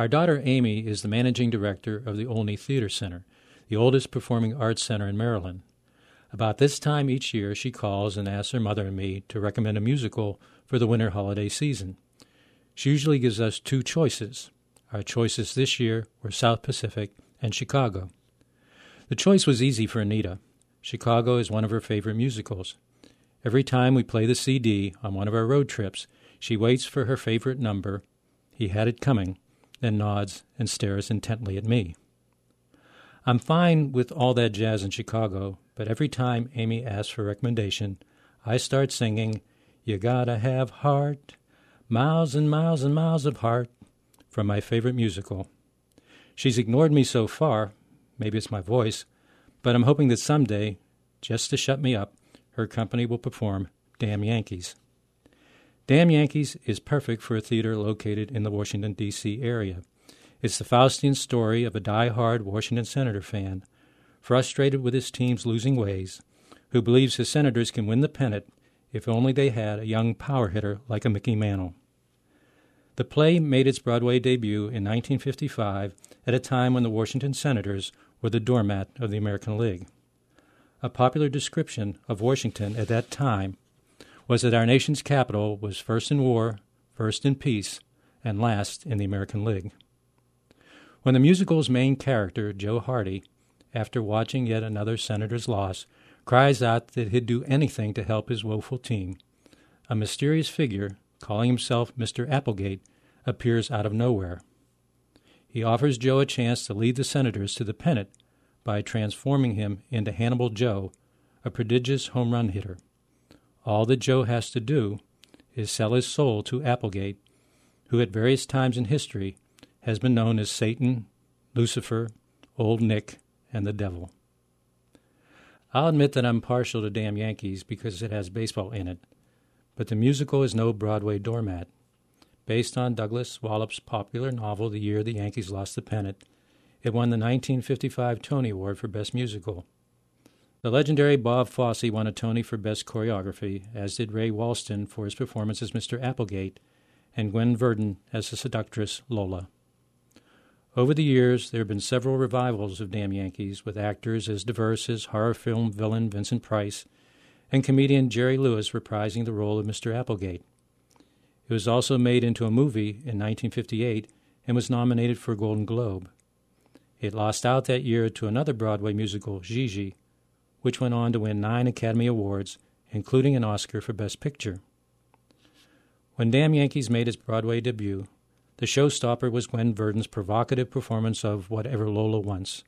Our daughter Amy is the managing director of the Olney Theater Center, the oldest performing arts center in Maryland. About this time each year, she calls and asks her mother and me to recommend a musical for the winter holiday season. She usually gives us two choices. Our choices this year were South Pacific and Chicago. The choice was easy for Anita. Chicago is one of her favorite musicals. Every time we play the CD on one of our road trips, she waits for her favorite number, He Had It Coming, then nods and stares intently at me. I'm fine with all that jazz in Chicago, but every time Amy asks for a recommendation, I start singing, You Gotta Have Heart, Miles and Miles and Miles of Heart, from my favorite musical. She's ignored me so far, maybe it's my voice, but I'm hoping that someday, just to shut me up, her company will perform Damn Yankees. Damn Yankees is perfect for a theater located in the Washington, D.C. area. It's the Faustian story of a die-hard Washington Senator fan, frustrated with his team's losing ways, who believes his Senators can win the pennant if only they had a young power hitter like a Mickey Mantle. The play made its Broadway debut in 1955 at a time when the Washington Senators were the doormat of the American League. A popular description of Washington at that time was that our nation's capital was first in war, first in peace, and last in the American League. When the musical's main character, Joe Hardy, after watching yet another Senator's loss, cries out that he'd do anything to help his woeful team, a mysterious figure, calling himself Mr. Applegate, appears out of nowhere. He offers Joe a chance to lead the Senators to the pennant by transforming him into Hannibal Joe, a prodigious home run hitter. All that Joe has to do is sell his soul to Applegate, who at various times in history has been known as Satan, Lucifer, Old Nick, and the Devil. I'll admit that I'm partial to Damn Yankees because it has baseball in it, but the musical is no Broadway doormat. Based on Douglass Wallop's popular novel The Year the Yankees Lost the Pennant, it won the 1955 Tony Award for Best Musical. The legendary Bob Fosse won a Tony for Best Choreography, as did Ray Walston for his performance as Mr. Applegate, and Gwen Verdon as the seductress Lola. Over the years, there have been several revivals of Damn Yankees with actors as diverse as horror film villain Vincent Price and comedian Jerry Lewis reprising the role of Mr. Applegate. It was also made into a movie in 1958 and was nominated for a Golden Globe. It lost out that year to another Broadway musical, Gigi, which went on to win nine Academy Awards, including an Oscar for Best Picture. When Damn Yankees made its Broadway debut, the showstopper was Gwen Verdon's provocative performance of Whatever Lola Wants.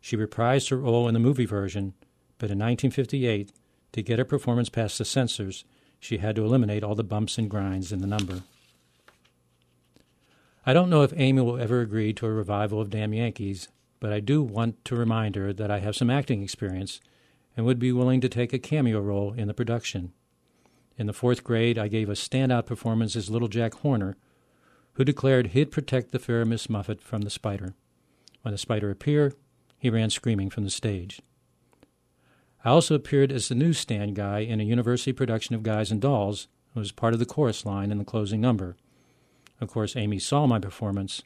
She reprised her role in the movie version, but in 1958, to get her performance past the censors, she had to eliminate all the bumps and grinds in the number. I don't know if Amy will ever agree to a revival of Damn Yankees, but I do want to remind her that I have some acting experience and would be willing to take a cameo role in the production. In the fourth grade, I gave a standout performance as Little Jack Horner who declared he'd protect the fair Miss Muffet from the spider. When the spider appeared, he ran screaming from the stage. I also appeared as the newsstand guy in a university production of Guys and Dolls, and was part of the chorus line in the closing number. Of course, Amy saw my performance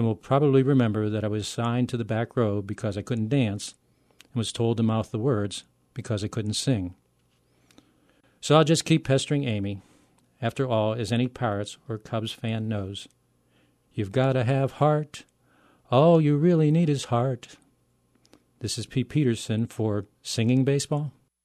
and will probably remember that I was assigned to the back row because I couldn't dance and was told to mouth the words because I couldn't sing. So I'll just keep pestering Amy after all, as any Pirates or Cubs fan knows, you've got to have heart. All you really need is heart. This is Pete Peterson for Singing Baseball.